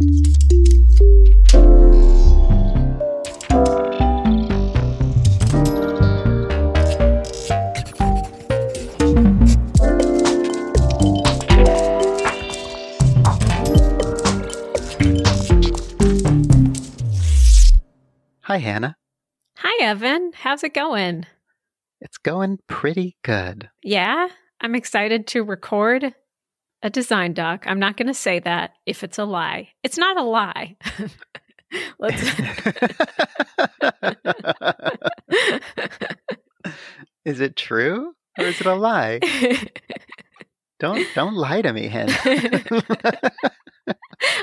Hi, Hannah. Hi, Evan. How's it going? It's going pretty good. Yeah, I'm excited to record a design doc. I'm not going to say that if it's a lie. It's not a lie. Let's. is it true or is it a lie? don't don't lie to me, Hannah.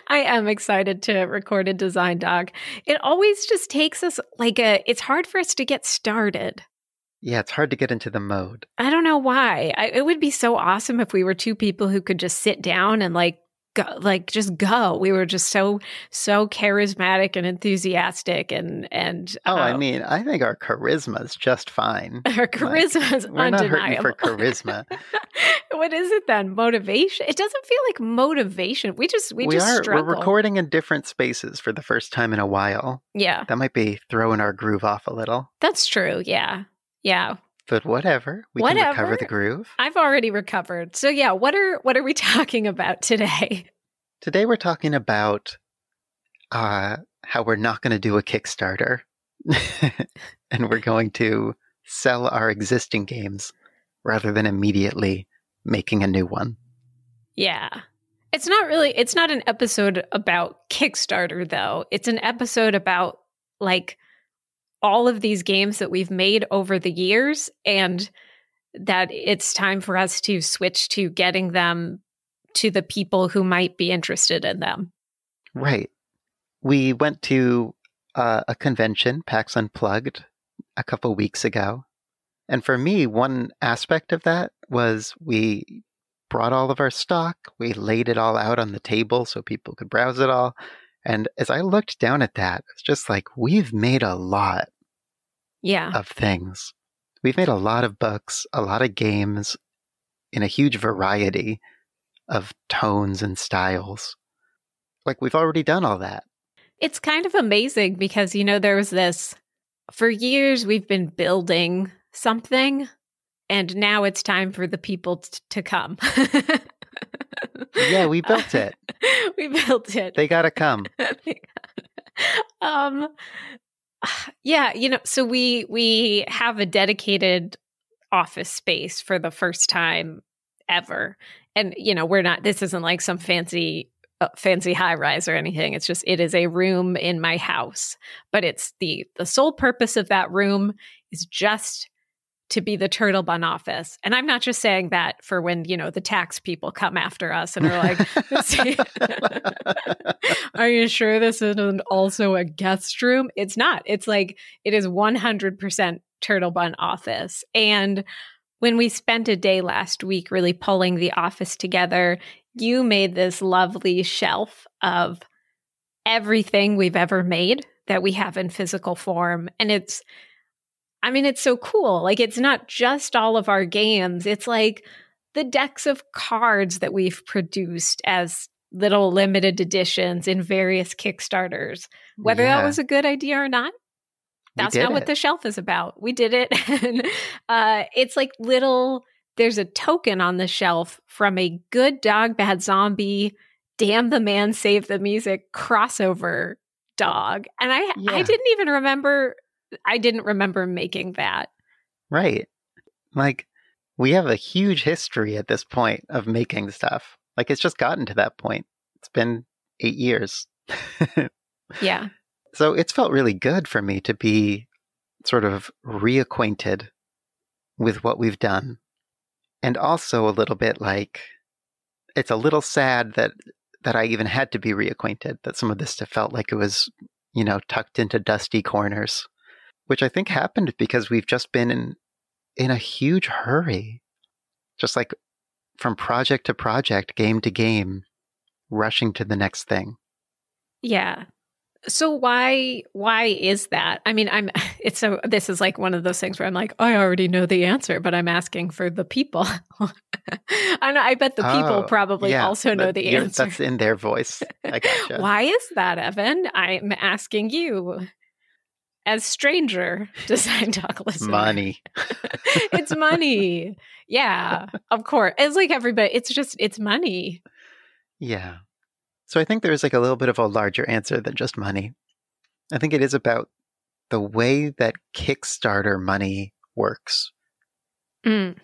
I am excited to record a design doc. It always just takes us like a it's hard for us to get started. Yeah, it's hard to get into the mode. I don't know why. I, it would be so awesome if we were two people who could just sit down and like go, like just go. We were just so so charismatic and enthusiastic and and. Oh, uh, I mean, I think our charisma is just fine. Our charisma is we're undeniable. not hurting for charisma. what is it then? Motivation? It doesn't feel like motivation. We just we, we just are struggle. we're recording in different spaces for the first time in a while. Yeah, that might be throwing our groove off a little. That's true. Yeah, yeah. But whatever, we whatever. can recover the groove. I've already recovered. So yeah, what are what are we talking about today? Today we're talking about uh, how we're not going to do a Kickstarter, and we're going to sell our existing games rather than immediately making a new one. Yeah. It's not really it's not an episode about Kickstarter though. It's an episode about like all of these games that we've made over the years and that it's time for us to switch to getting them to the people who might be interested in them. Right. We went to uh, a convention, PAX Unplugged, a couple weeks ago. And for me, one aspect of that was we brought all of our stock, we laid it all out on the table so people could browse it all. And as I looked down at that, it's just like we've made a lot yeah. of things. We've made a lot of books, a lot of games in a huge variety of tones and styles. Like we've already done all that. It's kind of amazing because, you know, there was this for years we've been building something and now it's time for the people t- to come. yeah, we built it. we built it. They got to come. um yeah, you know, so we we have a dedicated office space for the first time ever. And you know, we're not this isn't like some fancy uh, fancy high rise or anything. It's just it is a room in my house. But it's the the sole purpose of that room is just to be the turtle bun office. And I'm not just saying that for when, you know, the tax people come after us and are like, Are you sure this isn't also a guest room? It's not. It's like it is 100% turtle bun office. And when we spent a day last week really pulling the office together, you made this lovely shelf of everything we've ever made that we have in physical form. And it's I mean, it's so cool. Like, it's not just all of our games, it's like the decks of cards that we've produced as little limited editions in various Kickstarters. Whether Yeah. that was a good idea or not, that's not what the shelf is about. We did it. and uh, it's like little, there's a token on the shelf from a good dog, bad zombie, damn the man, save the music crossover dog. And I, I didn't even remember, I didn't remember making that. Right. Like, we have a huge history at this point of making stuff. Like, it's just gotten to that point. It's been eight years. Yeah. so it's felt really good for me to be sort of reacquainted with what we've done. And also a little bit like, it's a little sad that that I even had to be reacquainted, that some of this stuff felt like it was, you know, tucked into dusty corners, which I think happened because we've just been in in a huge hurry. Just like from project to project, game to game, rushing to the next thing. Yeah. So why why is that? I mean, I'm it's so this is like one of those things where I'm like, I already know the answer, but I'm asking for the people. and I bet the people Oh, probably yeah, also know the answer. That's in their voice. I gotcha. Why is that, Evan? I'm asking you as stranger Design Doc listener. Money. it's money. Yeah, of course. It's like everybody. It's just it's money. Yeah. So I think there's like a little bit of a larger answer than just money. I think it is about the way that Kickstarter money works. Mm.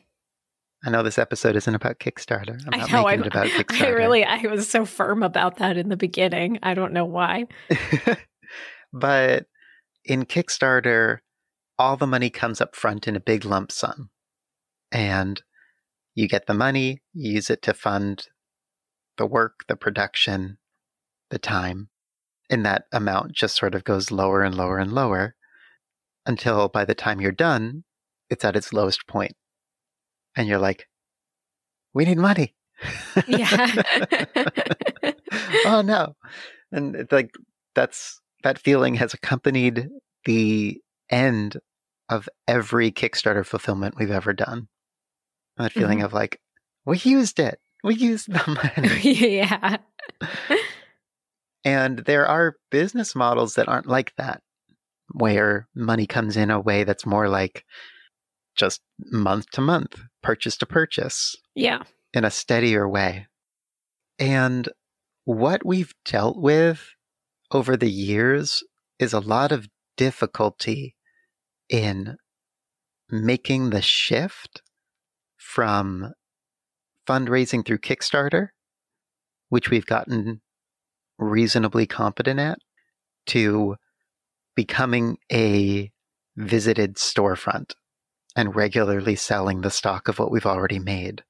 I know this episode isn't about Kickstarter. I'm I not know. making I'm, it about Kickstarter. I really, I was so firm about that in the beginning. I don't know why. but in Kickstarter, all the money comes up front in a big lump sum. And you get the money, you use it to fund the work, the production, the time. And that amount just sort of goes lower and lower and lower until by the time you're done, it's at its lowest point. And you're like, we need money. Yeah. oh no. And it's like that's that feeling has accompanied the end of every Kickstarter fulfillment we've ever done. That feeling Mm-hmm. of like, we used it. We used the money. yeah. and there are business models that aren't like that, where money comes in a way that's more like just month to month, purchase to purchase. Yeah. in a steadier way. And what we've dealt with over the years is a lot of difficulty in making the shift from fundraising through Kickstarter, which we've gotten reasonably competent at, to becoming a visited storefront and regularly selling the stock of what we've already made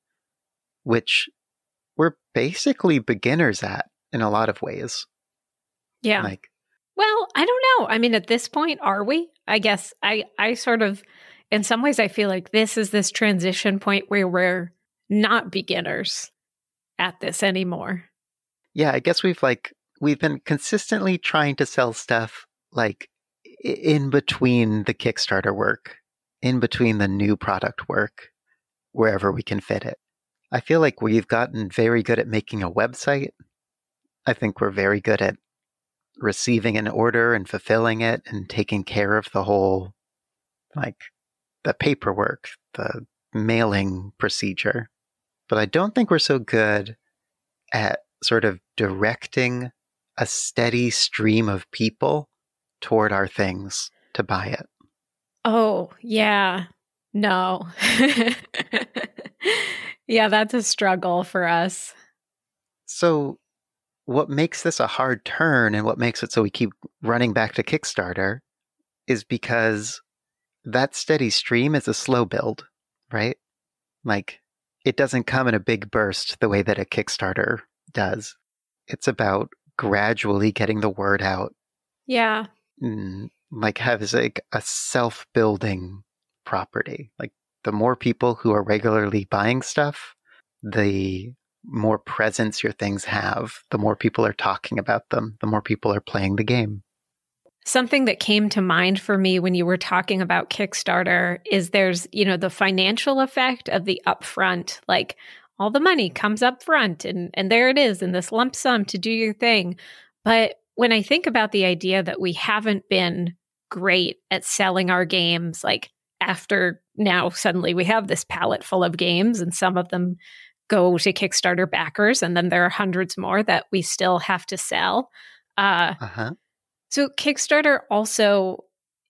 which we're basically beginners at in a lot of ways. Yeah. Like, Well, I don't know. I mean, at this point, are we? I guess I, I sort of, in some ways, I feel like this is this transition point where we're not beginners at this anymore. yeah, I guess we've like we've been consistently trying to sell stuff like in between the Kickstarter work, in between the new product work, wherever we can fit it. I feel like we've gotten very good at making a website. I think we're very good at receiving an order and fulfilling it and taking care of the whole like the paperwork, the mailing procedure. But I don't think we're so good at sort of directing a steady stream of people toward our things to buy it. Oh, yeah. No. yeah, that's a struggle for us. So, what makes this a hard turn and what makes it so we keep running back to Kickstarter is because that steady stream is a slow build, right? Like, it doesn't come in a big burst the way that a Kickstarter does. It's about gradually getting the word out Yeah. mm, like has like a self-building property. Like the more people who are regularly buying stuff, the more presence your things have, the more people are talking about them, the more people are playing the game. Something that came to mind for me when you were talking about Kickstarter is there's, you know, the financial effect of the upfront, like all the money comes up front and and there it is in this lump sum to do your thing. But when I think about the idea that we haven't been great at selling our games like after now suddenly we have this palette full of games and some of them go to Kickstarter backers and then there are hundreds more that we still have to sell. Uh Uh-huh. so Kickstarter also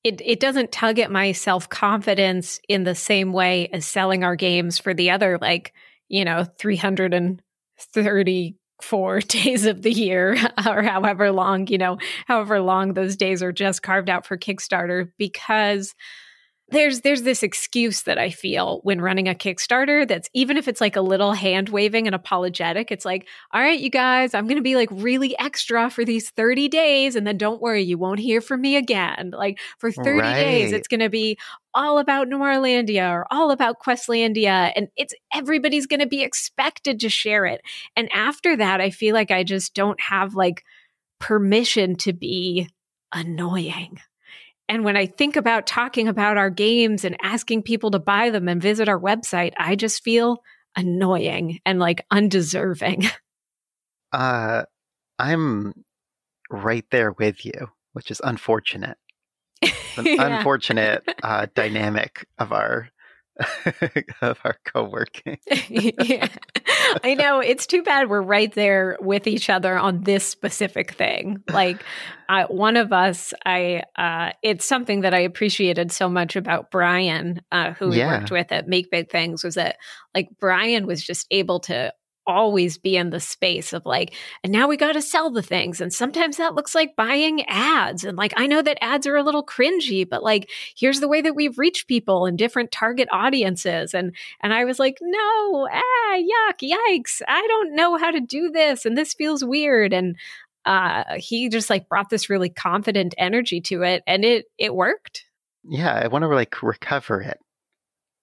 it it doesn't tug at my self-confidence in the same way as selling our games for the other like, you know, 334 days of the year or however long, you know, however long those days are just carved out for Kickstarter because there's there's this excuse that I feel when running a Kickstarter that's even if it's like a little hand waving and apologetic, it's like, all right, you guys, I'm gonna be like really extra for these 30 days, and then don't worry, you won't hear from me again. Like for 30 days, it's gonna be all about Noirlandia or all about Questlandia, and it's everybody's gonna be expected to share it. And after that, I feel like I just don't have like permission to be annoying. And when I think about talking about our games and asking people to buy them and visit our website, I just feel annoying and like undeserving. Uh, I'm right there with you, which is unfortunate. An yeah. unfortunate uh, dynamic of our of our co-working. yeah. I know it's too bad we're right there with each other on this specific thing. Like uh, one of us, I uh, it's something that I appreciated so much about Brian, uh, who we yeah. worked with at Make Big Things, was that like Brian was just able to always be in the space of like, and now we got to sell the things. And sometimes that looks like buying ads. And like, I know that ads are a little cringy, but like, here's the way that we've reached people and different target audiences. And, and I was like, no, ah, yuck, yikes. I don't know how to do this. And this feels weird. And, uh, he just like brought this really confident energy to it and it, it worked. Yeah. I want to like recover it.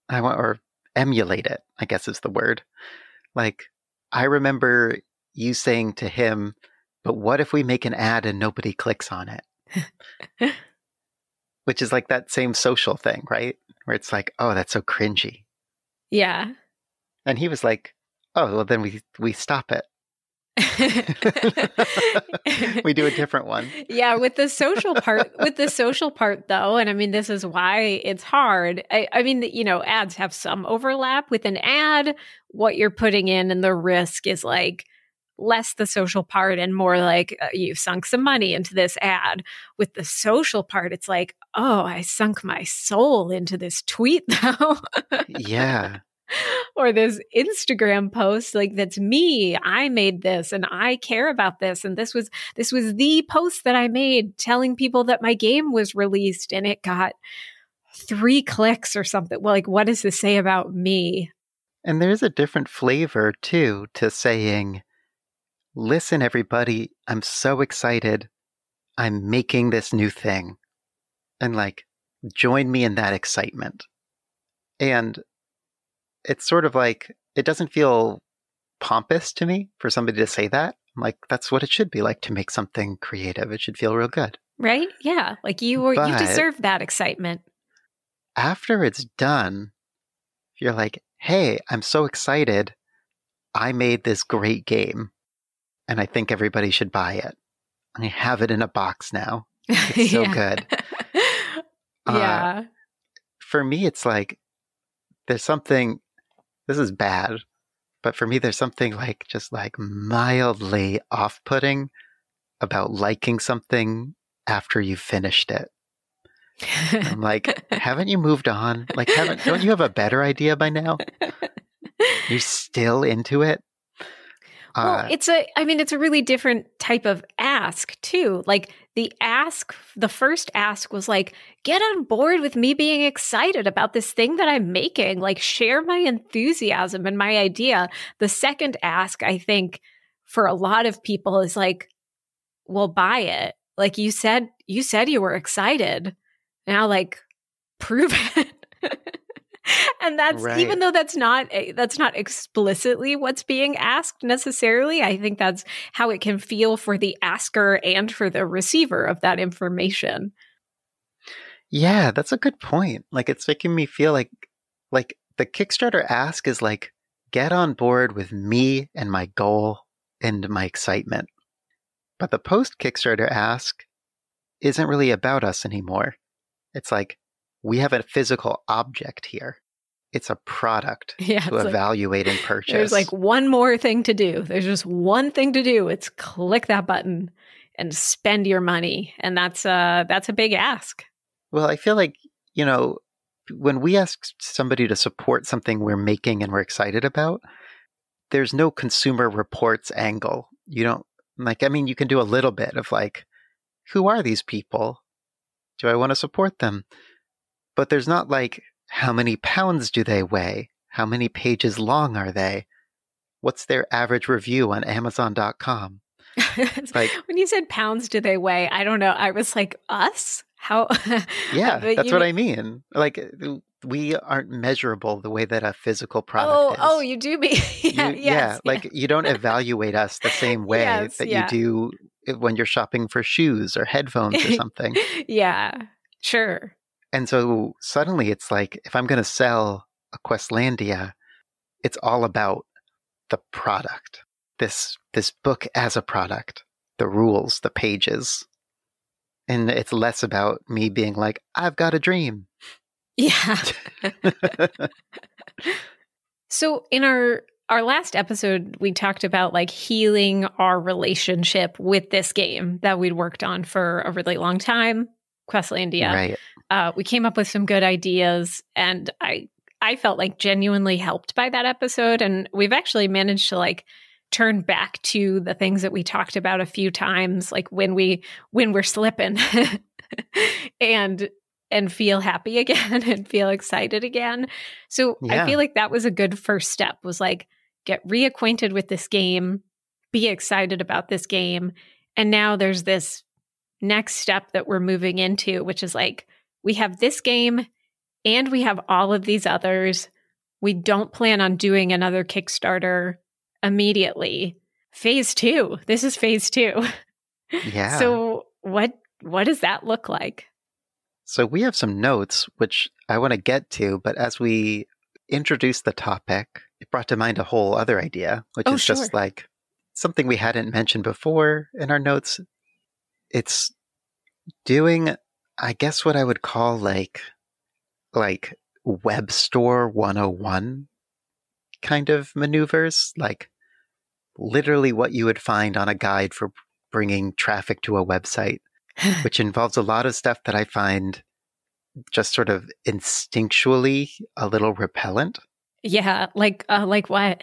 I want, or emulate it, I guess is the word. Like, I remember you saying to him, but what if we make an ad and nobody clicks on it? Which is like that same social thing, right? Where it's like, oh, that's so cringy. Yeah. And he was like, oh, well, then we, we stop it. we do a different one. Yeah, with the social part, with the social part though, and I mean, this is why it's hard. I, I mean, you know, ads have some overlap with an ad. What you're putting in and the risk is like less the social part and more like uh, you've sunk some money into this ad. With the social part, it's like, oh, I sunk my soul into this tweet though. yeah or this Instagram post like that's me. I made this and I care about this and this was this was the post that I made telling people that my game was released and it got 3 clicks or something. Well, like what does this say about me? And there's a different flavor too to saying listen everybody, I'm so excited. I'm making this new thing. And like join me in that excitement. And it's sort of like it doesn't feel pompous to me for somebody to say that. I'm like, that's what it should be like to make something creative. It should feel real good. Right? Yeah. Like you were but you deserve that excitement. After it's done, you're like, hey, I'm so excited. I made this great game and I think everybody should buy it. I have it in a box now. It's so good. yeah. Uh, for me, it's like there's something this is bad, but for me, there's something like just like mildly off putting about liking something after you've finished it. I'm like, haven't you moved on? Like, haven't, don't you have a better idea by now? You're still into it? Well, uh, it's a, I mean, it's a really different type of ask too. Like the ask, the first ask was like, get on board with me being excited about this thing that I'm making, like share my enthusiasm and my idea. The second ask, I think, for a lot of people is like, well, buy it. Like you said, you said you were excited. Now, like, prove it. and that's right. even though that's not eh, that's not explicitly what's being asked necessarily i think that's how it can feel for the asker and for the receiver of that information. Yeah that's a good point. Like it's making me feel like like the kickstarter ask is like get on board with me and my goal and my excitement. But the post kickstarter ask isn't really about us anymore. It's like we have a physical object here. It's a product yeah, to evaluate like, and purchase. There's like one more thing to do. There's just one thing to do. It's click that button and spend your money. And that's uh that's a big ask. Well, I feel like, you know, when we ask somebody to support something we're making and we're excited about, there's no consumer reports angle. You don't like I mean you can do a little bit of like who are these people? Do I want to support them? But there's not like how many pounds do they weigh? How many pages long are they? What's their average review on Amazon.com? like when you said pounds do they weigh, I don't know. I was like, us? How Yeah, that's what I mean. Like eh, we aren't measurable the way that a physical product oh, oh is. Oh, you do mean yeah, you, yes, yeah, like you don't evaluate us the same way yes, that yeah. you do eh, when you're shopping for shoes or headphones or something. yeah, sure. And so suddenly it's like if I'm going to sell a Questlandia, it's all about the product. This this book as a product, the rules, the pages. And it's less about me being like, I've got a dream. Yeah. so in our our last episode we talked about like healing our relationship with this game that we'd worked on for a really long time, Questlandia. Right. Uh, we came up with some good ideas and I I felt like genuinely helped by that episode and we've actually managed to like turn back to the things that we talked about a few times like when we when we're slipping and and feel happy again and feel excited again. So Yeah. I feel like that was a good first step was like get reacquainted with this game, be excited about this game. And now there's this next step that we're moving into, which is like we have this game and we have all of these others. We don't plan on doing another Kickstarter immediately. Phase two. This is phase two. Yeah. So what what does that look like? So we have some notes which I want to get to, but as we introduced the topic, it brought to mind a whole other idea, which Oh, is just like something we hadn't mentioned before in our notes. It's doing, I guess, what I would call like like web store 101 kind of maneuvers, like literally what you would find on a guide for bringing traffic to a website which involves a lot of stuff that I find just sort of instinctually a little repellent. yeah, like uh, like what?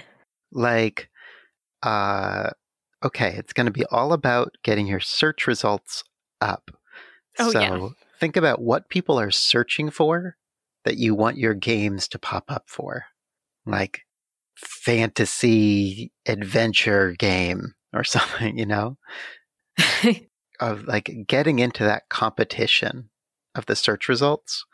Like, uh, okay, it's going to be all about getting your search results up. Oh, so yeah. think about what people are searching for that you want your games to pop up for, like fantasy adventure game or something, you know? of like getting into that competition of the search results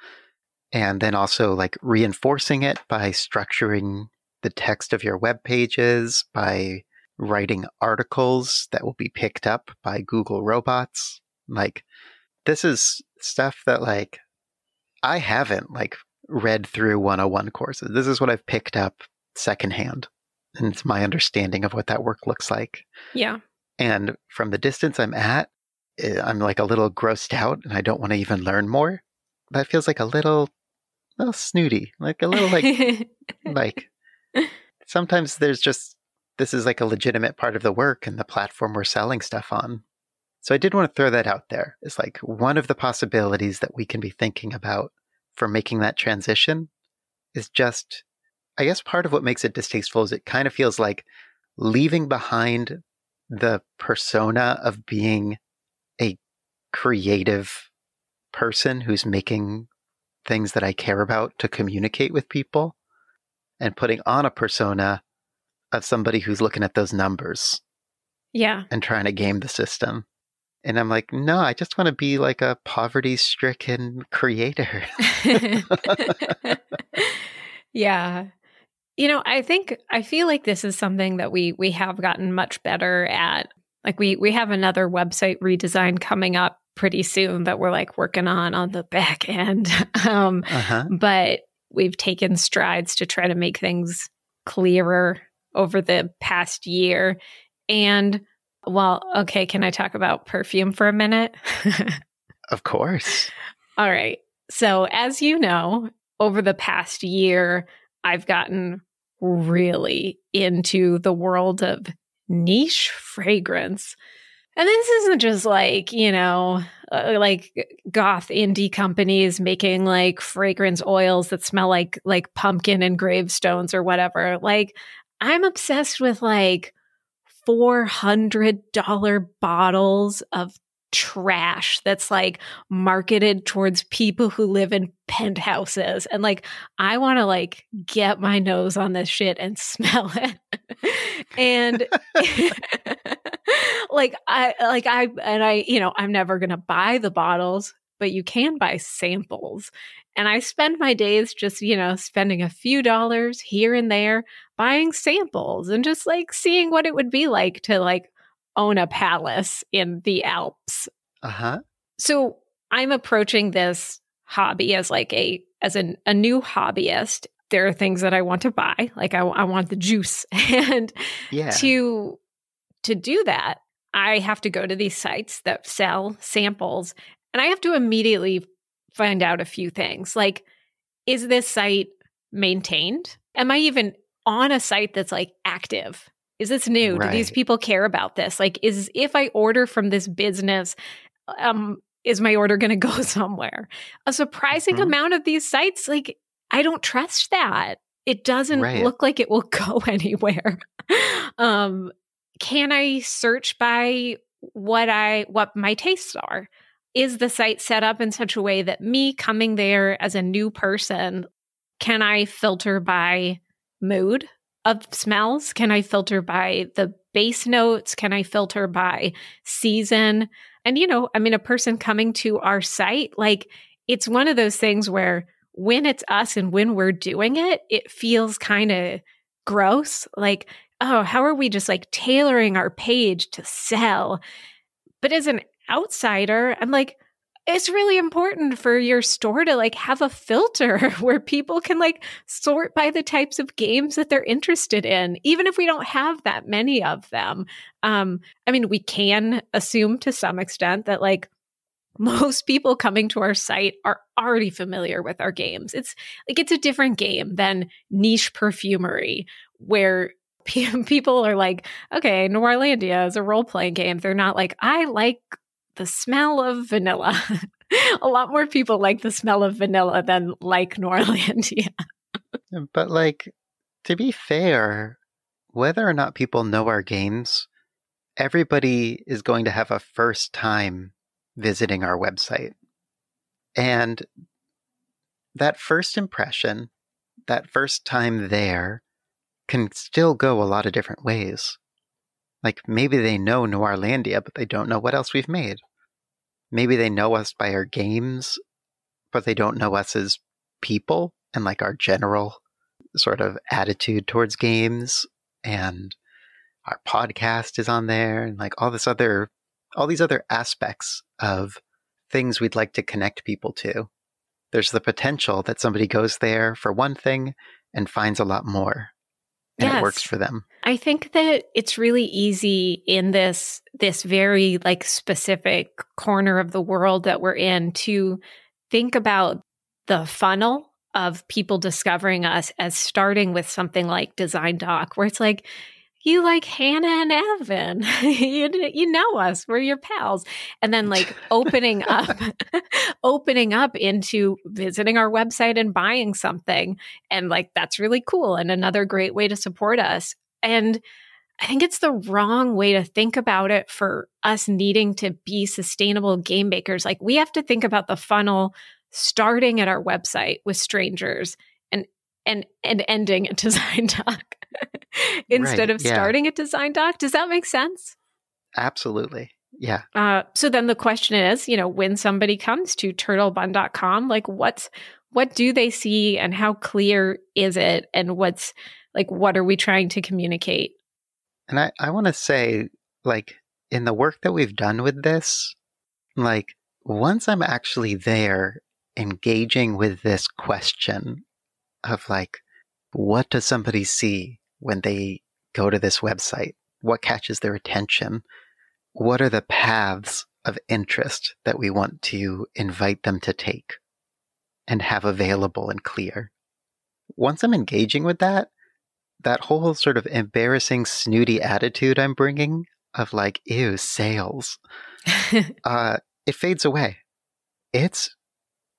and then also like reinforcing it by structuring the text of your web pages by writing articles that will be picked up by Google robots like this is stuff that like I haven't like read through 101 courses this is what I've picked up secondhand and it's my understanding of what that work looks like yeah. and from the distance I'm at, eh, I'm like a little grossed out and I don't want to even learn more. That feels like a little, little snooty, like a little like, like sometimes there's just, this is like a legitimate part of the work and the platform we're selling stuff on. So I did want to throw that out there. It's like one of the possibilities that we can be thinking about for making that transition is just, I guess part of what makes it distasteful is it kind of feels like leaving behind the persona of being a creative person who's making things that I care about to communicate with people and putting on a persona of somebody who's looking at those numbers yeah. and trying to game the system. And I'm like, no, I just want to be like a poverty stricken creator. yeah. You know, I think I feel like this is something that we we have gotten much better at. Like we we have another website redesign coming up pretty soon that we're like working on on the back end. um Uh huh. but we've taken strides to try to make things clearer over the past year. And well, okay, can I talk about perfume for a minute? Of course. All right. So, as you know, over the past year, I've gotten really into the world of niche fragrance. And this isn't just like, you know, uh, like goth indie companies making like fragrance oils that smell like like pumpkin and gravestones or whatever. Like I'm obsessed with like $400 bottles of trash that's like marketed towards people who live in penthouses and like I want to like get my nose on this shit and smell it. and like I like I and I you know I'm never going to buy the bottles but you can buy samples. And I spend my days just, you know, spending a few dollars here and there buying samples and just like seeing what it would be like to like own a palace in the Alps. Uh-huh. So I'm approaching this hobby as like a as an, a new hobbyist. There are things that I want to buy, like I, I want the juice, and Yeah. to to do that, I have to go to these sites that sell samples, and I have to immediately find out a few things, like is this site maintained? Am I even on a site that's like active? Is this new? Do these people care about this? Like, is if I order from this business, um, is my order going to go somewhere? A surprising Mhm. amount of these sites, like, I don't trust that. It doesn't Right. look like it will go anywhere. um, can I search by what I what my tastes are? Is the site set up in such a way that me coming there as a new person, can I filter by mood of smells? Can I filter by the base notes? Can I filter by season? And you know, I mean a person coming to our site, like it's one of those things where when it's us and when we're doing it, it feels kind of gross. Like, oh, how are we just like tailoring our page to sell? But as an outsider, I'm like, it's really important for your store to like have a filter where people can like sort by the types of games that they're interested in, even if we don't have that many of them. Um, I mean, we can assume to some extent that like most people coming to our site are already familiar with our games. It's like it's a different game than niche perfumery where people are like, okay, Noirlandia is a role playing game. They're not like, I like the smell of vanilla. a lot more people like the smell of vanilla than like Noirlandia. Mm, but like to be fair, whether or not people know our games, everybody is going to have a first time visiting our website. And that first impression, that first time there, can still go a lot of different ways. Like maybe they know Noirlandia, but they don't know what else we've made. Maybe they know us by our games, but they don't know us as people and like our general sort of attitude towards games and our podcast is on there and like all this other all these other aspects of things we'd like to connect people to. There's the potential that somebody goes there for one thing and finds a lot more and Yes. it works for them I think that it's really easy in this this very like specific corner of the world that we're in to think about the funnel of people discovering us as starting with something like Design Doc, where it's like you like Hannah and Evan, you you know us, we're your pals, and then like opening up, opening up into visiting our website and buying something, and like that's really cool and another great way to support us. And I think it's the wrong way to think about it for us needing to be sustainable game makers. Like we have to think about the funnel starting at our website with strangers and and ending a Design Doc instead Right, of yeah. starting a Design Doc. Does that make sense? absolutely yeah Uh, so then the question is, you know, when somebody comes to turtlebun.com, like what's what do they see and how clear is it and what's like what are we trying to communicate? And I, I want to say, like, in the work that we've done with this, like, once I'm actually there engaging with this question of, like, what does somebody see when they go to this website? What catches their attention? What are the paths of interest that we want to invite them to take and have available and clear? Once I'm engaging with that, that whole sort of embarrassing, snooty attitude I'm bringing of like, ew, sales, uh, it fades away. It's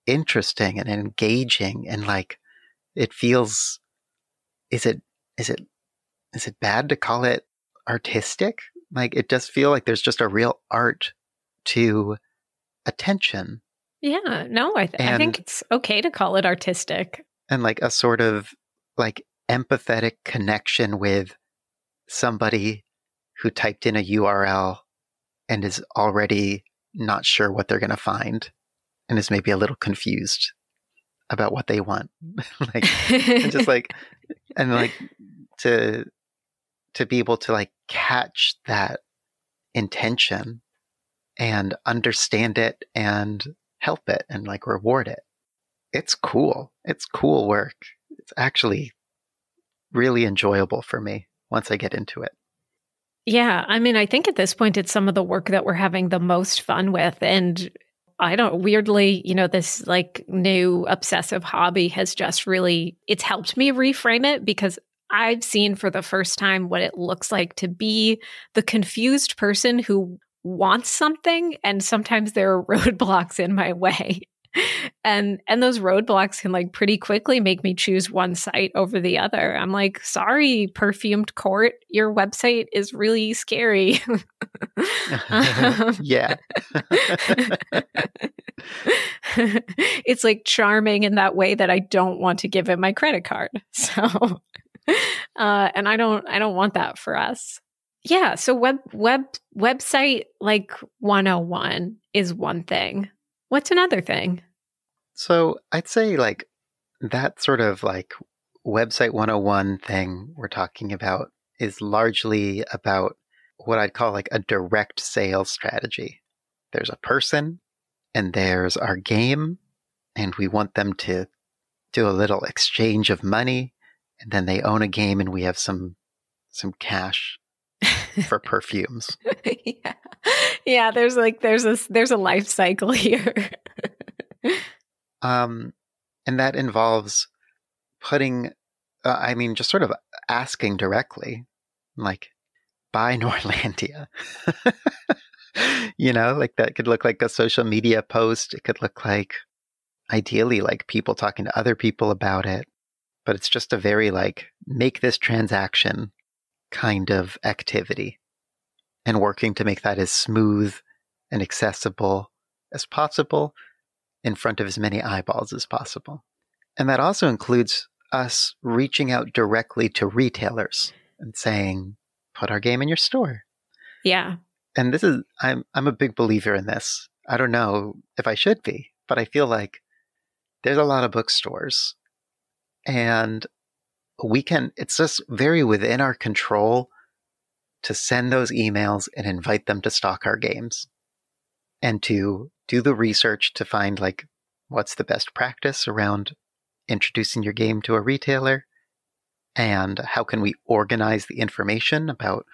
interesting and engaging and like, it feels, is it, is it, is it bad to call it artistic? Like, it does feel like there's just a real art to attention yeah, no, I, th- I think it's okay to call it artistic. and like a sort of like empathetic connection with somebody who typed in a URL and is already not sure what they're going to find and is maybe a little confused about what they want like and just like and like to to be able to like catch that intention and understand it and help it and like reward it. It's cool. It's cool work. It's actually really enjoyable for me once I get into it. Yeah. I mean, I think at this point, it's some of the work that we're having the most fun with. And I don't weirdly, you know, this like new obsessive hobby has just really, it's helped me reframe it because I've seen for the first time what it looks like to be the confused person who wants something and sometimes there are roadblocks in my way and and those roadblocks can like pretty quickly make me choose one site over the other. I'm like sorry perfumed court your website is really scary. Yeah. It's like charming in that way that i don't want to give it my credit card. So uh and i don't i don't want that for us. Yeah so web web website like 101 is one thing what's another thing? So i'd say like that sort of like website 101 thing we're talking about is largely about what i'd call like a direct sales strategy. There's a person and there's our game and we want them to do a little exchange of money and then they own a game and we have some some cash for perfumes. yeah. Yeah, there's like there's a there's a life cycle here. um and that involves putting uh, I mean just sort of asking directly like buy Noirlandia. you know, like that could look like a social media post. It could look like ideally like people talking to other people about it. But it's just a very like make this transaction kind of activity and working to make that as smooth and accessible as possible in front of as many eyeballs as possible. And that also includes us reaching out directly to retailers and saying, put our game in your store. Yeah. And this is I'm I'm a big believer in this. I don't know if I should be, but I feel like there's a lot of bookstores and we can, it's just very within our control to send those emails and invite them to stock our games and to do the research to find like what's the best practice around introducing your game to a retailer and how can we organize the information about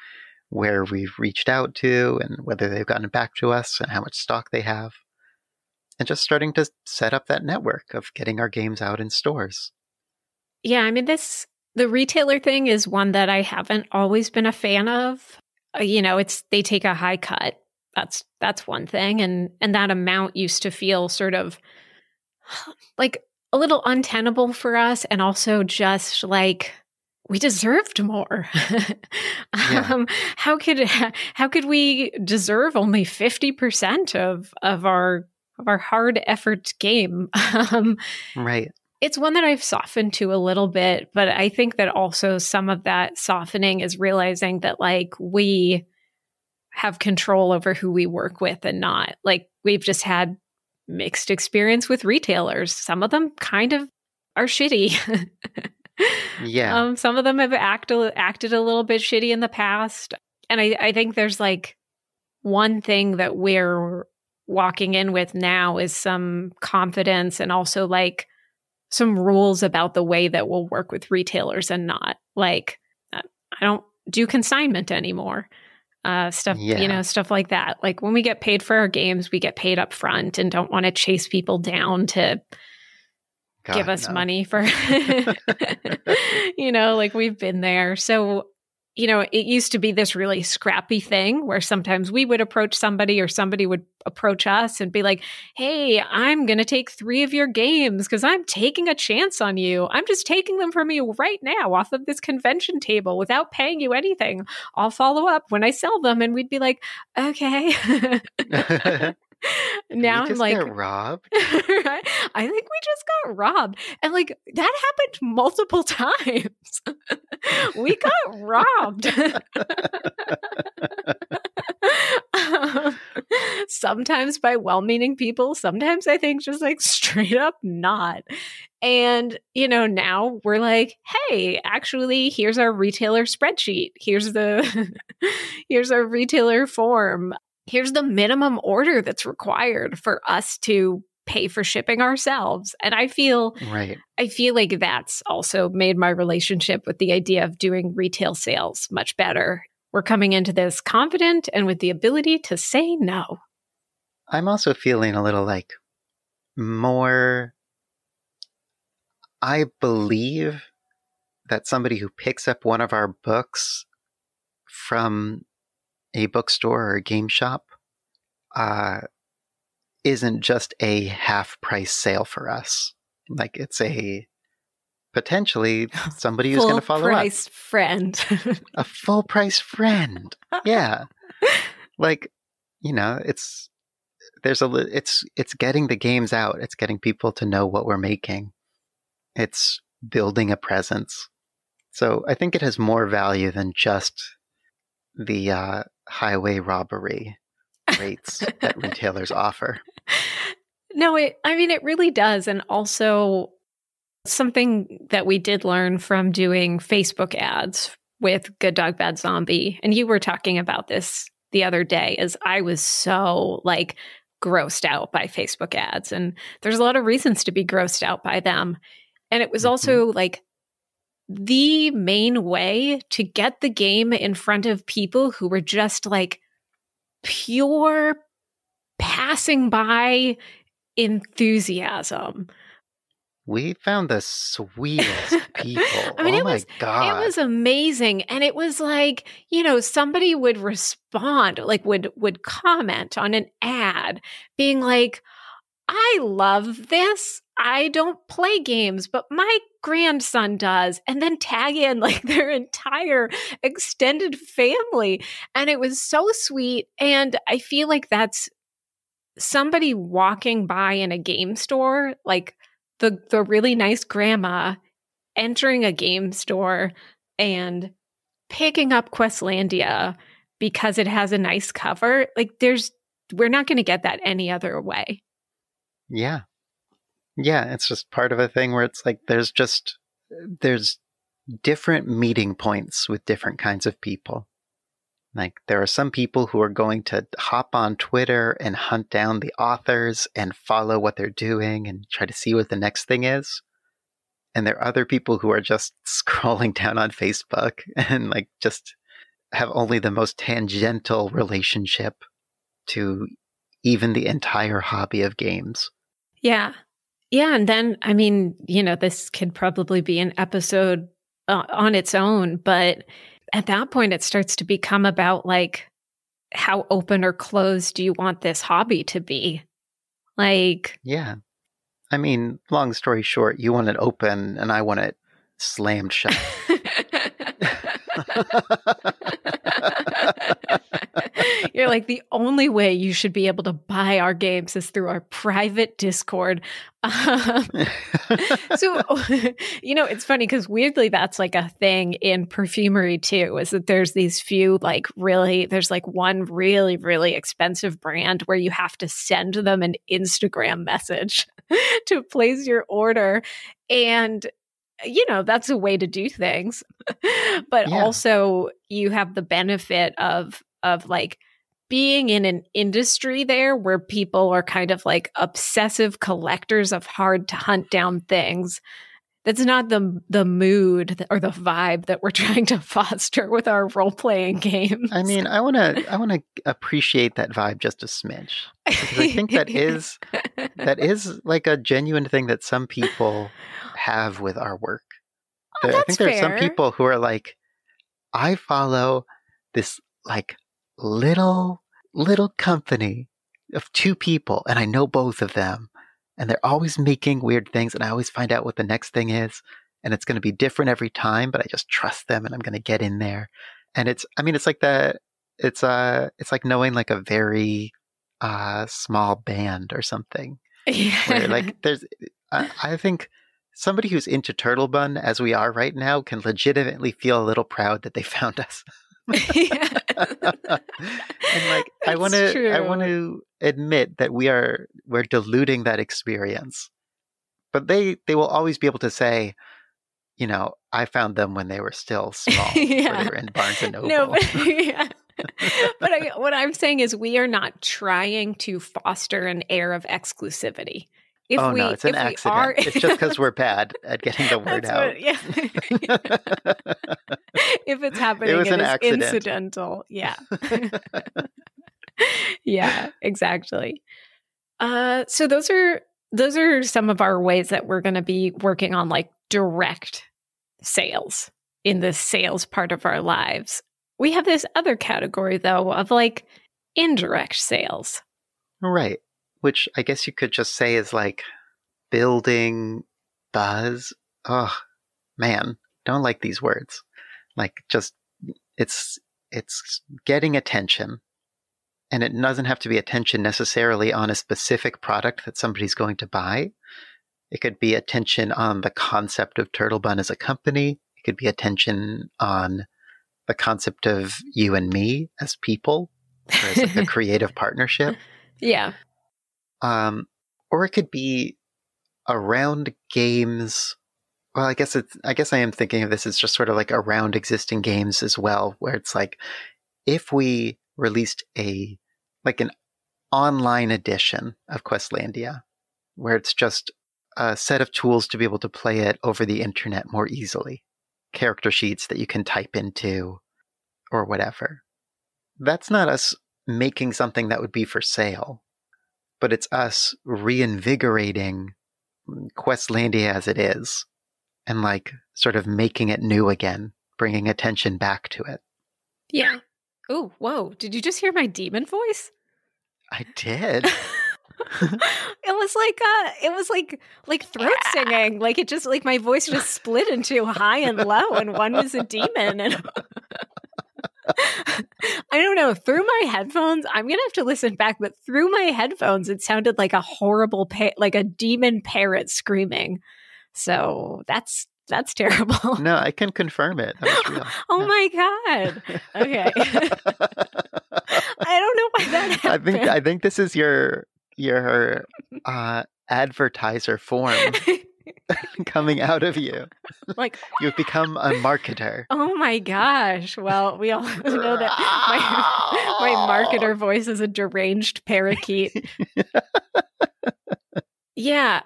where we've reached out to and whether they've gotten back to us and how much stock they have and just starting to set up that network of getting our games out in stores. Yeah, I mean this the retailer thing is one that I haven't always been a fan of. Uh, you know, it's they take a high cut. That's that's one thing and and that amount used to feel sort of like a little untenable for us and also just like we deserved more. yeah. um, how could how could we deserve only 50% of of our of our hard effort game? um, right it's one that I've softened to a little bit, but I think that also some of that softening is realizing that like we have control over who we work with and not. Like we've just had mixed experience with retailers. Some of them kind of are shitty. yeah. Um, some of them have acted acted a little bit shitty in the past. And I, I think there's like one thing that we're walking in with now is some confidence and also like some rules about the way that we'll work with retailers and not. Like, uh, I don't do consignment anymore. Uh, stuff, yeah. you know, stuff like that. Like when we get paid for our games, we get paid up front and don't want to chase people down to God, give us no. money for, you know, like we've been there. So you know, it used to be this really scrappy thing where sometimes we would approach somebody or somebody would approach us and be like, Hey, I'm going to take three of your games because I'm taking a chance on you. I'm just taking them from you right now off of this convention table without paying you anything. I'll follow up when I sell them. And we'd be like, Okay. now I'm like robbed. right? I think we just got robbed, and like that happened multiple times. we got robbed. um, sometimes by well meaning people, sometimes I think just like straight up not. And, you know, now we're like, hey, actually, here's our retailer spreadsheet. Here's the, here's our retailer form. Here's the minimum order that's required for us to pay for shipping ourselves. And I feel, right. I feel like that's also made my relationship with the idea of doing retail sales much better. We're coming into this confident and with the ability to say no. I'm also feeling a little like more I believe that somebody who picks up one of our books from a bookstore or a game shop uh, isn't just a half price sale for us. Like it's a potentially somebody who's going to follow price up. friend. a full price friend. Yeah. like, you know, it's there's a it's it's getting the games out. It's getting people to know what we're making. It's building a presence. So I think it has more value than just the uh, highway robbery rates that retailers offer. No, it, I mean, it really does. And also, something that we did learn from doing Facebook ads with Good Dog Bad Zombie, and you were talking about this the other day, is I was so like grossed out by Facebook ads. And there's a lot of reasons to be grossed out by them. And it was mm-hmm. also like the main way to get the game in front of people who were just like pure passing by enthusiasm. We found the sweetest people. I mean, oh it was, god. It was amazing. And it was like, you know, somebody would respond, like would would comment on an ad being like, I love this. I don't play games, but my grandson does. And then tag in like their entire extended family. And it was so sweet. And I feel like that's somebody walking by in a game store, like the the really nice grandma entering a game store and picking up Questlandia because it has a nice cover. Like there's we're not going to get that any other way. Yeah. Yeah, it's just part of a thing where it's like there's just there's different meeting points with different kinds of people. Like there are some people who are going to hop on Twitter and hunt down the authors and follow what they're doing and try to see what the next thing is. And there are other people who are just scrolling down on Facebook and like just have only the most tangential relationship to even the entire hobby of games. Yeah. Yeah. And then, I mean, you know, this could probably be an episode uh, on its own, but at that point, it starts to become about like, how open or closed do you want this hobby to be? Like, yeah. I mean, long story short, you want it open and I want it slammed shut. You're like the only way you should be able to buy our games is through our private Discord. Um, so, you know, it's funny because weirdly, that's like a thing in perfumery too. Is that there's these few like really there's like one really really expensive brand where you have to send them an Instagram message to place your order, and you know that's a way to do things but yeah. also you have the benefit of of like being in an industry there where people are kind of like obsessive collectors of hard to hunt down things that's not the the mood or the vibe that we're trying to foster with our role playing games. I mean, I want to I want to appreciate that vibe just a smidge because I think that is that is like a genuine thing that some people have with our work. Oh, I think there fair. are some people who are like, I follow this like little little company of two people, and I know both of them, and they're always making weird things, and I always find out what the next thing is, and it's going to be different every time, but I just trust them, and I'm going to get in there, and it's I mean it's like that it's uh it's like knowing like a very uh small band or something yeah. where like there's I, I think somebody who's into turtle bun as we are right now can legitimately feel a little proud that they found us and like I want to I want to admit that we are we're diluting that experience. But they they will always be able to say, you know, I found them when they were still small. yeah. They were in Barnes and Noble. No, but, yeah. but I, what I'm saying is we are not trying to foster an air of exclusivity. If oh we, no, it's an accident. Are, it's just because we're bad at getting the word out. What, yeah. if it's happening, it, was it is accident. incidental. Yeah. yeah, exactly. Uh, so those are those are some of our ways that we're going to be working on like direct sales in the sales part of our lives. We have this other category though of like indirect sales. Right which I guess you could just say is like building buzz. Oh man, don't like these words. Like just it's it's getting attention. And it doesn't have to be attention necessarily on a specific product that somebody's going to buy. It could be attention on the concept of Turtle Bun as a company. It could be attention on the concept of you and me as people, as a creative partnership. Yeah. Um, or it could be around games. Well, I guess it's, I guess I am thinking of this as just sort of like around existing games as well, where it's like, if we released a, like an online edition of Questlandia, where it's just a set of tools to be able to play it over the internet more easily, character sheets that you can type into, or whatever. That's not us making something that would be for sale but it's us reinvigorating Questlandia as it is and like sort of making it new again, bringing attention back to it. Yeah. Oh, whoa. Did you just hear my demon voice? I did. it was like uh it was like like throat singing like it just like my voice just split into high and low and one was a demon and I don't know. Through my headphones, I'm gonna have to listen back. But through my headphones, it sounded like a horrible, pa- like a demon parrot screaming. So that's that's terrible. No, I can confirm it. oh my god. Okay. I don't know why that happened. I think I think this is your your uh, advertiser form. coming out of you. Like you've become a marketer. Oh my gosh. Well, we all know that my, my marketer voice is a deranged parakeet. yeah.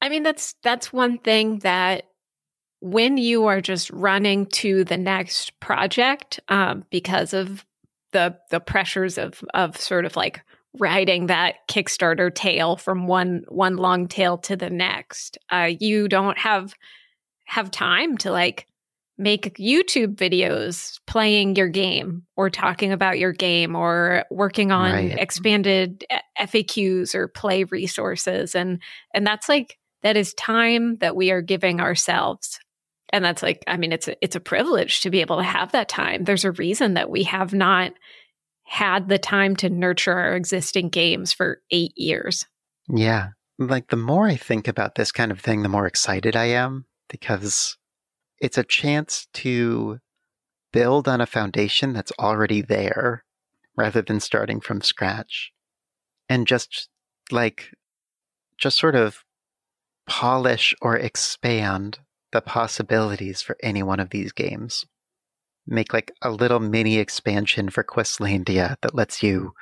I mean that's that's one thing that when you are just running to the next project um, because of the the pressures of of sort of like riding that Kickstarter tail from one one long tail to the next. Uh, you don't have have time to like make YouTube videos playing your game or talking about your game or working on right. expanded FAQs or play resources and and that's like that is time that we are giving ourselves and that's like i mean it's a, it's a privilege to be able to have that time there's a reason that we have not had the time to nurture our existing games for eight years. Yeah. Like the more I think about this kind of thing, the more excited I am because it's a chance to build on a foundation that's already there rather than starting from scratch and just like, just sort of polish or expand the possibilities for any one of these games make like a little mini expansion for Questlandia that lets you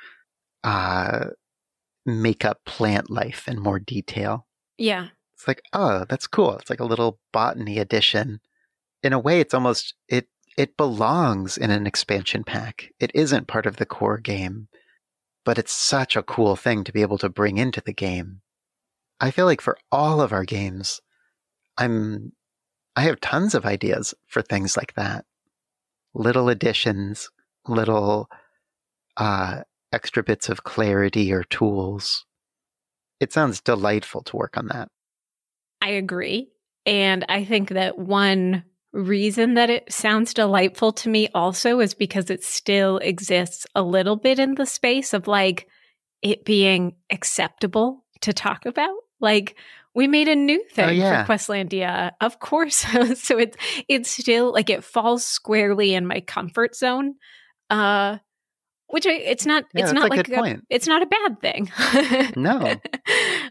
uh, make up plant life in more detail. Yeah. It's like, oh, that's cool. It's like a little botany edition. In a way, it's almost it it belongs in an expansion pack. It isn't part of the core game, but it's such a cool thing to be able to bring into the game. I feel like for all of our games, I'm I have tons of ideas for things like that little additions, little uh, extra bits of clarity or tools. It sounds delightful to work on that. I agree. And I think that one reason that it sounds delightful to me also is because it still exists a little bit in the space of like it being acceptable to talk about. Like We made a new thing Oh, yeah. for Questlandia, of course. so it's it's still like it falls squarely in my comfort zone. Uh, which I, it's not. Yeah, it's not like a, point. it's not a bad thing. No.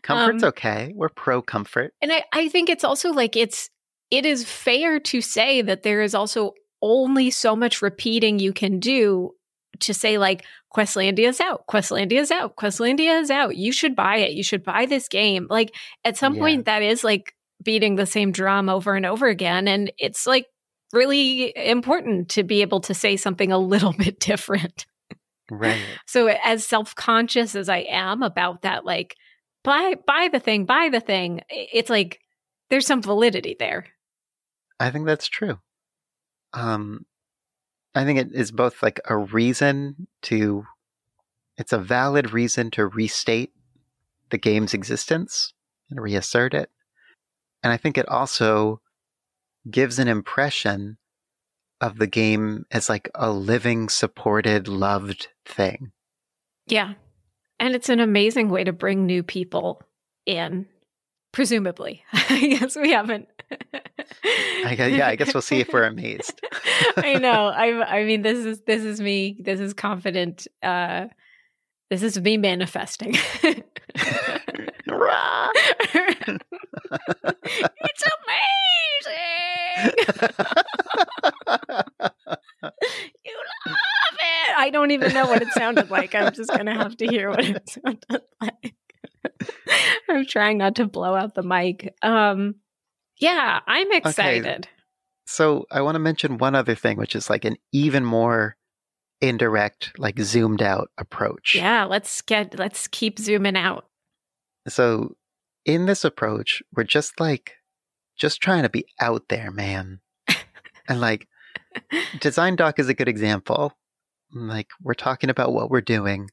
Comfort's Um, okay. We're pro comfort. and I, I think it's also like it's it is fair to say that there is also only so much repeating you can do to say like Questlandia is out, Questlandia is out, Questlandia is out. You should buy it. You should buy this game. Like at some Yeah. point that is like beating the same drum over and over again and it's like really important to be able to say something a little bit different. Right. So as self-conscious as I am about that like buy buy the thing, buy the thing, it's like there's some validity there. I think that's true. Um, I think it is both like a reason to, it's a valid reason to restate the game's existence and reassert it. And I think it also gives an impression of the game as like a living, supported, loved thing. Yeah. And it's an amazing way to bring new people in, presumably. I guess we haven't. I guess, yeah, I guess we'll see if we're amazed. I know. I I mean this is this is me. This is confident uh this is me manifesting. It's amazing. You love it. I don't even know what it sounded like. I'm just going to have to hear what it sounded like. I'm trying not to blow out the mic. Um yeah, I'm excited. Okay. So I want to mention one other thing, which is like an even more indirect, like zoomed out approach. Yeah, let's get let's keep zooming out. So in this approach, we're just like, just trying to be out there, man. and like, Design Doc is a good example. Like, we're talking about what we're doing.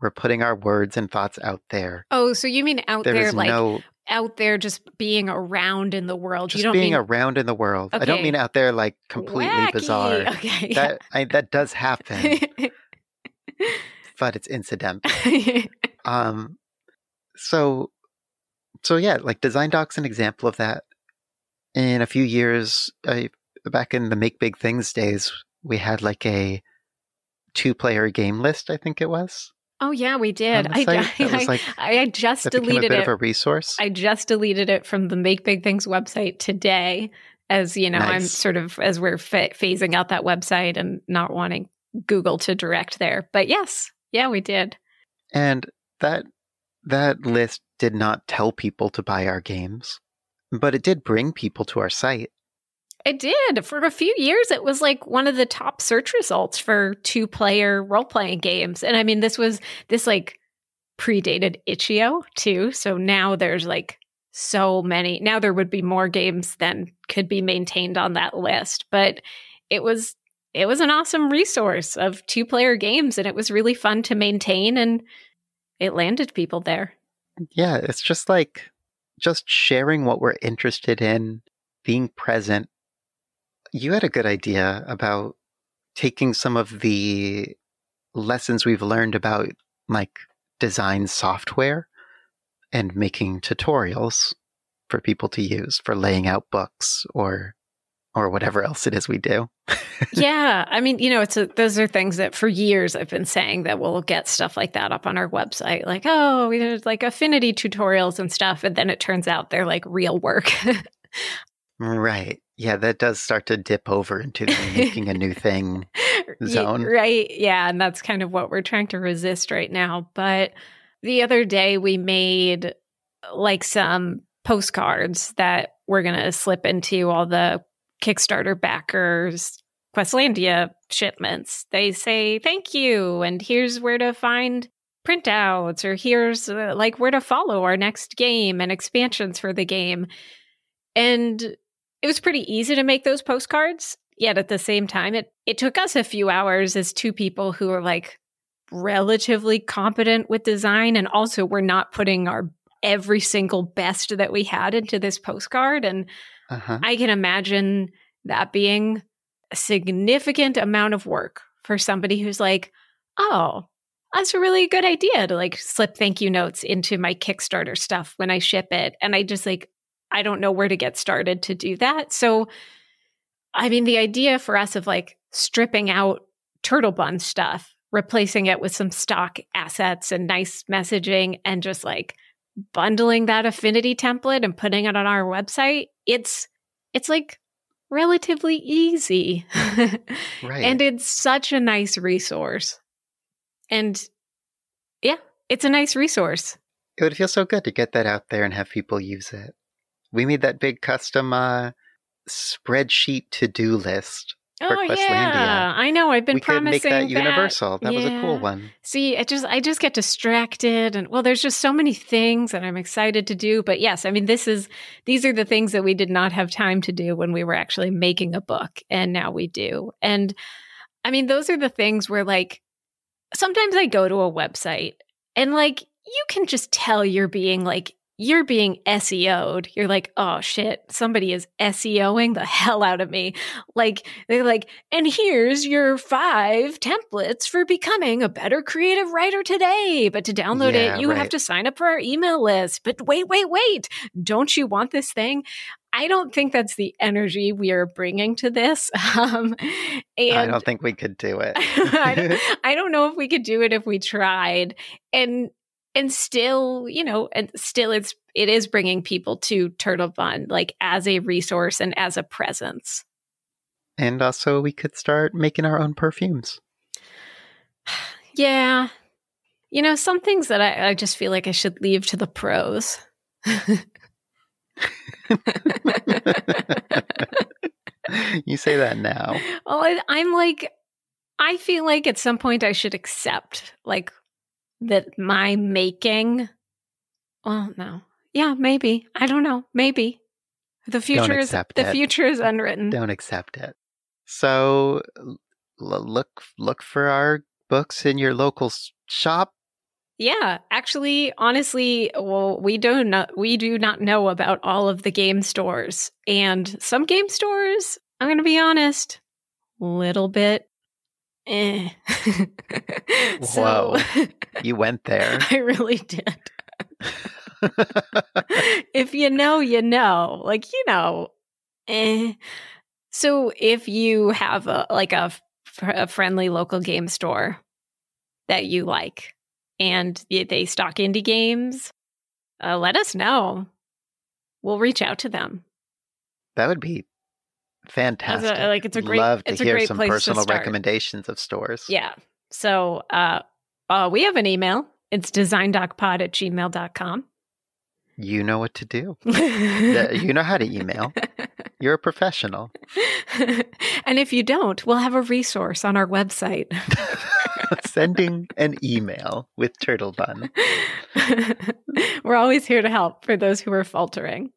We're putting our words and thoughts out there. Oh, so you mean out There there like no out there just being around in the world. just you don't being mean around in the world. I don't mean out there like completely wacky. bizarre. Okay. That I, that does happen, but it's incidental. Um, so, so yeah, like Design Doc's an example of that. In a few years, I, back in the Make Big Things days, we had like a two-player game list. I think it was. Oh yeah, we did. I, site. That was I, like I, I just deleted bit it. of a resource. I just deleted it from the Make Big Things website today. As you know, I'm sort of as we're fa- phasing out that website and not wanting Google to direct there. But yes, yeah, we did. and that that list did not tell people to buy our games, but it did bring people to our site. It did. For a few years, it was like one of the top search results for two player role playing games. And I mean, this was, this like predated Itch.io too. So now there's like so many. Now there would be more games than could be maintained on that list. But it was, it was an awesome resource of two player games and it was really fun to maintain and it landed people there. Yeah, it's just like just sharing what we're interested in, being present. You had a good idea about taking some of the lessons we've learned about like design software and making tutorials for people to use for laying out books or or whatever else it is we do. yeah, I mean, you know, it's a, those are things that for years I've been saying that we'll get stuff like that up on our website, like oh, we did like affinity tutorials and stuff, and then it turns out they're like real work. Right. Yeah, that does start to dip over into the making a new thing. Zone. right? Yeah, and that's kind of what we're trying to resist right now. But the other day we made like some postcards that we're going to slip into all the Kickstarter backers Questlandia shipments. They say thank you and here's where to find printouts or here's uh, like where to follow our next game and expansions for the game. And it was pretty easy to make those postcards. Yet at the same time, it, it took us a few hours as two people who are like relatively competent with design and also we're not putting our every single best that we had into this postcard. And Uh-huh. I can imagine that being a significant amount of work for somebody who's like, oh, that's a really good idea to like slip thank you notes into my Kickstarter stuff when I ship it. And I just like, I don't know where to get started to do that. So, I mean, the idea for us of like stripping out Turtle Bun stuff, replacing it with some stock assets and nice messaging, and just like bundling that affinity template and putting it on our website, it's it's like relatively easy. Right. and it's such a nice resource. And yeah, it's a nice resource. it would feel so good to get that out there and have people use it. We made that big custom uh, spreadsheet to do list. For oh Questlandia. yeah, I know. I've been we could make promising that universal. That, was a cool one. See, it just I just get distracted and well there's just so many things that I'm excited to do, but yes, I mean this is these are the things that we did not have time to do when we were actually making a book and now we do. And I mean those are the things where like sometimes I go to a website and like you can just tell you're being like you're being SEO'd. You're like, oh shit, somebody is SEOing the hell out of me. Like, they're like, and here's your five templates for becoming a better creative writer today. But to download Yeah, it, you have to sign up for our email list. But wait, wait, wait. Don't you want this thing? I don't think that's the energy we are bringing to this. Um, and I don't think we could do it. I, don't, I don't know if we could do it if we tried and and still you know and still it's it is bringing people to turtle bun like as a resource and as a presence and also, we could start making our own perfumes. yeah you know some things that i, I just feel like i should leave to the pros you say that now. well I, i'm like i feel like at some point i should accept like that my making well no yeah maybe i don't know maybe the future is the it. future is unwritten Don't accept it. So, l- look look for our books in your local shop. Yeah, actually, honestly, well, we do not we do not know about all of the game stores, and some game stores, I'm going to be honest, little bit. Eh. so You went there. I really did. if you know, you know. Like you know. Eh. So if you have a like a, a friendly local game store that you like, and they stock indie games, uh, let us know. We'll reach out to them. that would be fantastic. a- like it's a great, Love to it's a hear some personal recommendations of stores. Yeah. So uh, uh, we have an email. It's designdocpod at gmail.com. You know what to do. You know how to email. You're a professional. and if you don't, we'll have a resource on our website. Sending an email with Turtle Bun. We're always here to help for those who are faltering.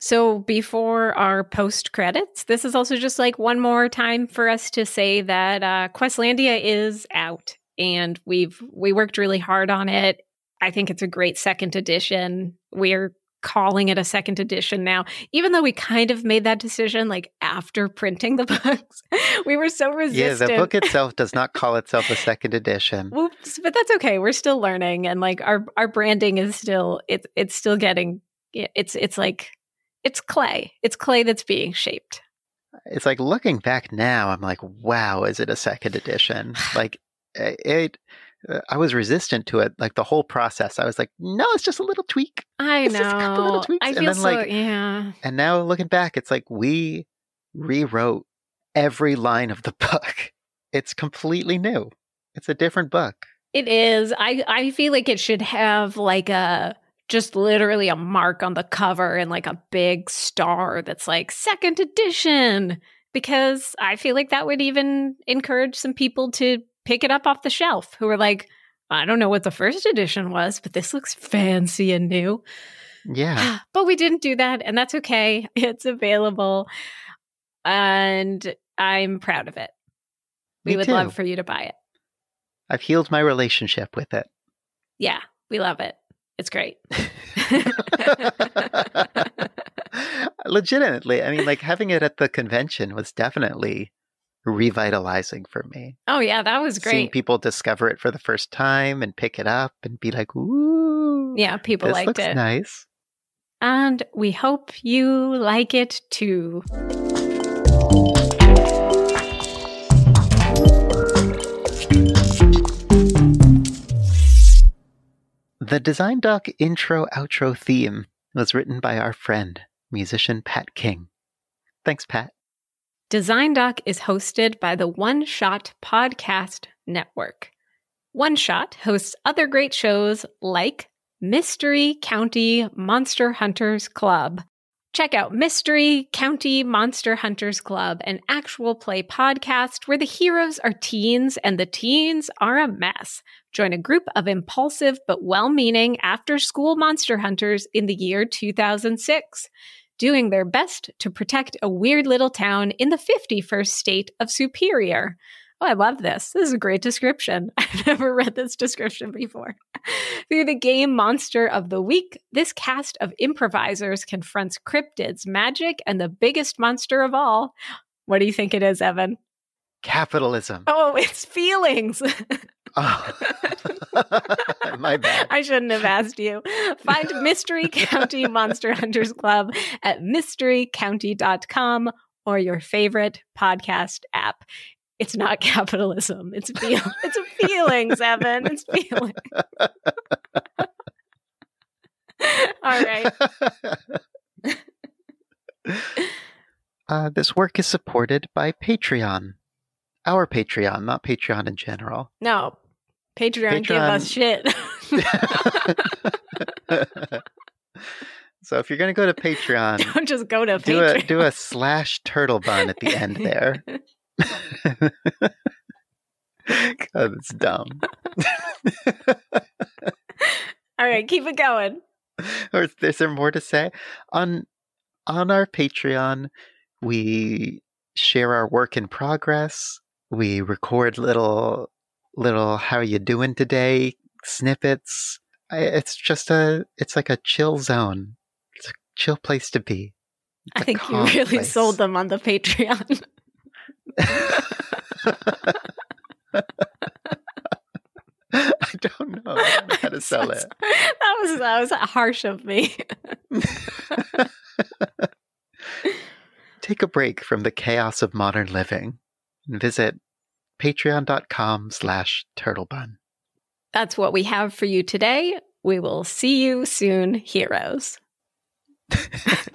So, before our post credits, this is also just like one more time for us to say that uh, Questlandia is out, and we've we worked really hard on it. I think it's a great second edition. We're calling it a second edition now, even though we kind of made that decision like after printing the books. we were so resistant. Yeah, the book itself does not call itself a second edition. Whoops, but that's okay. We're still learning, and like our our branding is still it's it's still getting it's it's like it's clay. It's clay that's being shaped. It's like looking back now, I'm like, wow, is it a second edition? Like it. uh, I was resistant to it, like the whole process. I was like, no, it's just a little tweak. I It's know. just a couple little tweaks, I and feel then, so like, yeah. And now looking back, it's like we rewrote every line of the book. It's completely new. It's a different book. It is. I I feel like it should have like a just literally a mark on the cover and like a big star that's like second edition because I feel like that would even encourage some people to pick it up off the shelf who are like I don't know what the first edition was, but this looks fancy and new. Yeah. but we didn't do that, and that's okay. It's available, and I'm proud of it. We Me would too. love for you to buy it. I've healed my relationship with it. Yeah, we love it. It's great. Legitimately, I mean, like having it at the convention was definitely revitalizing for me. Oh yeah, that was great. Seeing people discover it for the first time and pick it up and be like, "Ooh, Yeah, people this liked looks it. nice." And we hope you like it too. The Design Doc intro outro theme was written by our friend, musician Pat King. Thanks, Pat. Design Doc is hosted by the One Shot Podcast Network. One Shot hosts other great shows like Mystery County Monster Hunters Club. Check out Mystery County Monster Hunters Club, an actual play podcast where the heroes are teens and the teens are a mess. Join a group of impulsive but well meaning after school monster hunters in the year 2006 doing their best to protect a weird little town in the 51st state of Superior. Oh, I love this. This is a great description. I've never read this description before. Through the game Monster of the Week, this cast of improvisers confronts cryptids, magic, and the biggest monster of all. What do you think it is, Evan? Capitalism. Oh, it's feelings. Oh. My bad. I shouldn't have asked you. Find Mystery County Monster Hunters Club at mysterycounty.com or your favorite podcast app. It's not capitalism. It's feel it's a feelings, Evan. It's feeling. All right. uh, this work is supported by Patreon. Our Patreon, not Patreon in general. No. Patreon, give us shit. so if you're going to go to Patreon, Don't just go to do a do a slash turtle bun at the end there. God, it's dumb. All right, keep it going. or is, is there more to say on on our patreon we share our work in progress we record little little how you doing today? snippets. I, it's just a it's like a chill zone. It's a chill place to be. I It's a think you really place. sold them on the Patreon. i don't know. I don't know how to sell it. That was that was harsh of me. take a break from the chaos of modern living and visit patreon.com slash turtlebun That's what we have for you today. We will see you soon, heroes.